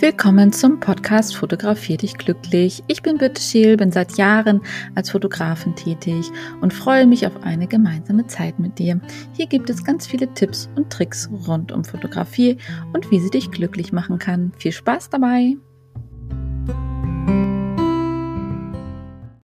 Willkommen zum Podcast Fotografier dich glücklich. Ich bin Birte Scheel, bin seit Jahren als Fotografin tätig und freue mich auf eine gemeinsame Zeit mit dir. Hier gibt es ganz viele Tipps und Tricks rund um Fotografie und wie sie dich glücklich machen kann. Viel Spaß dabei!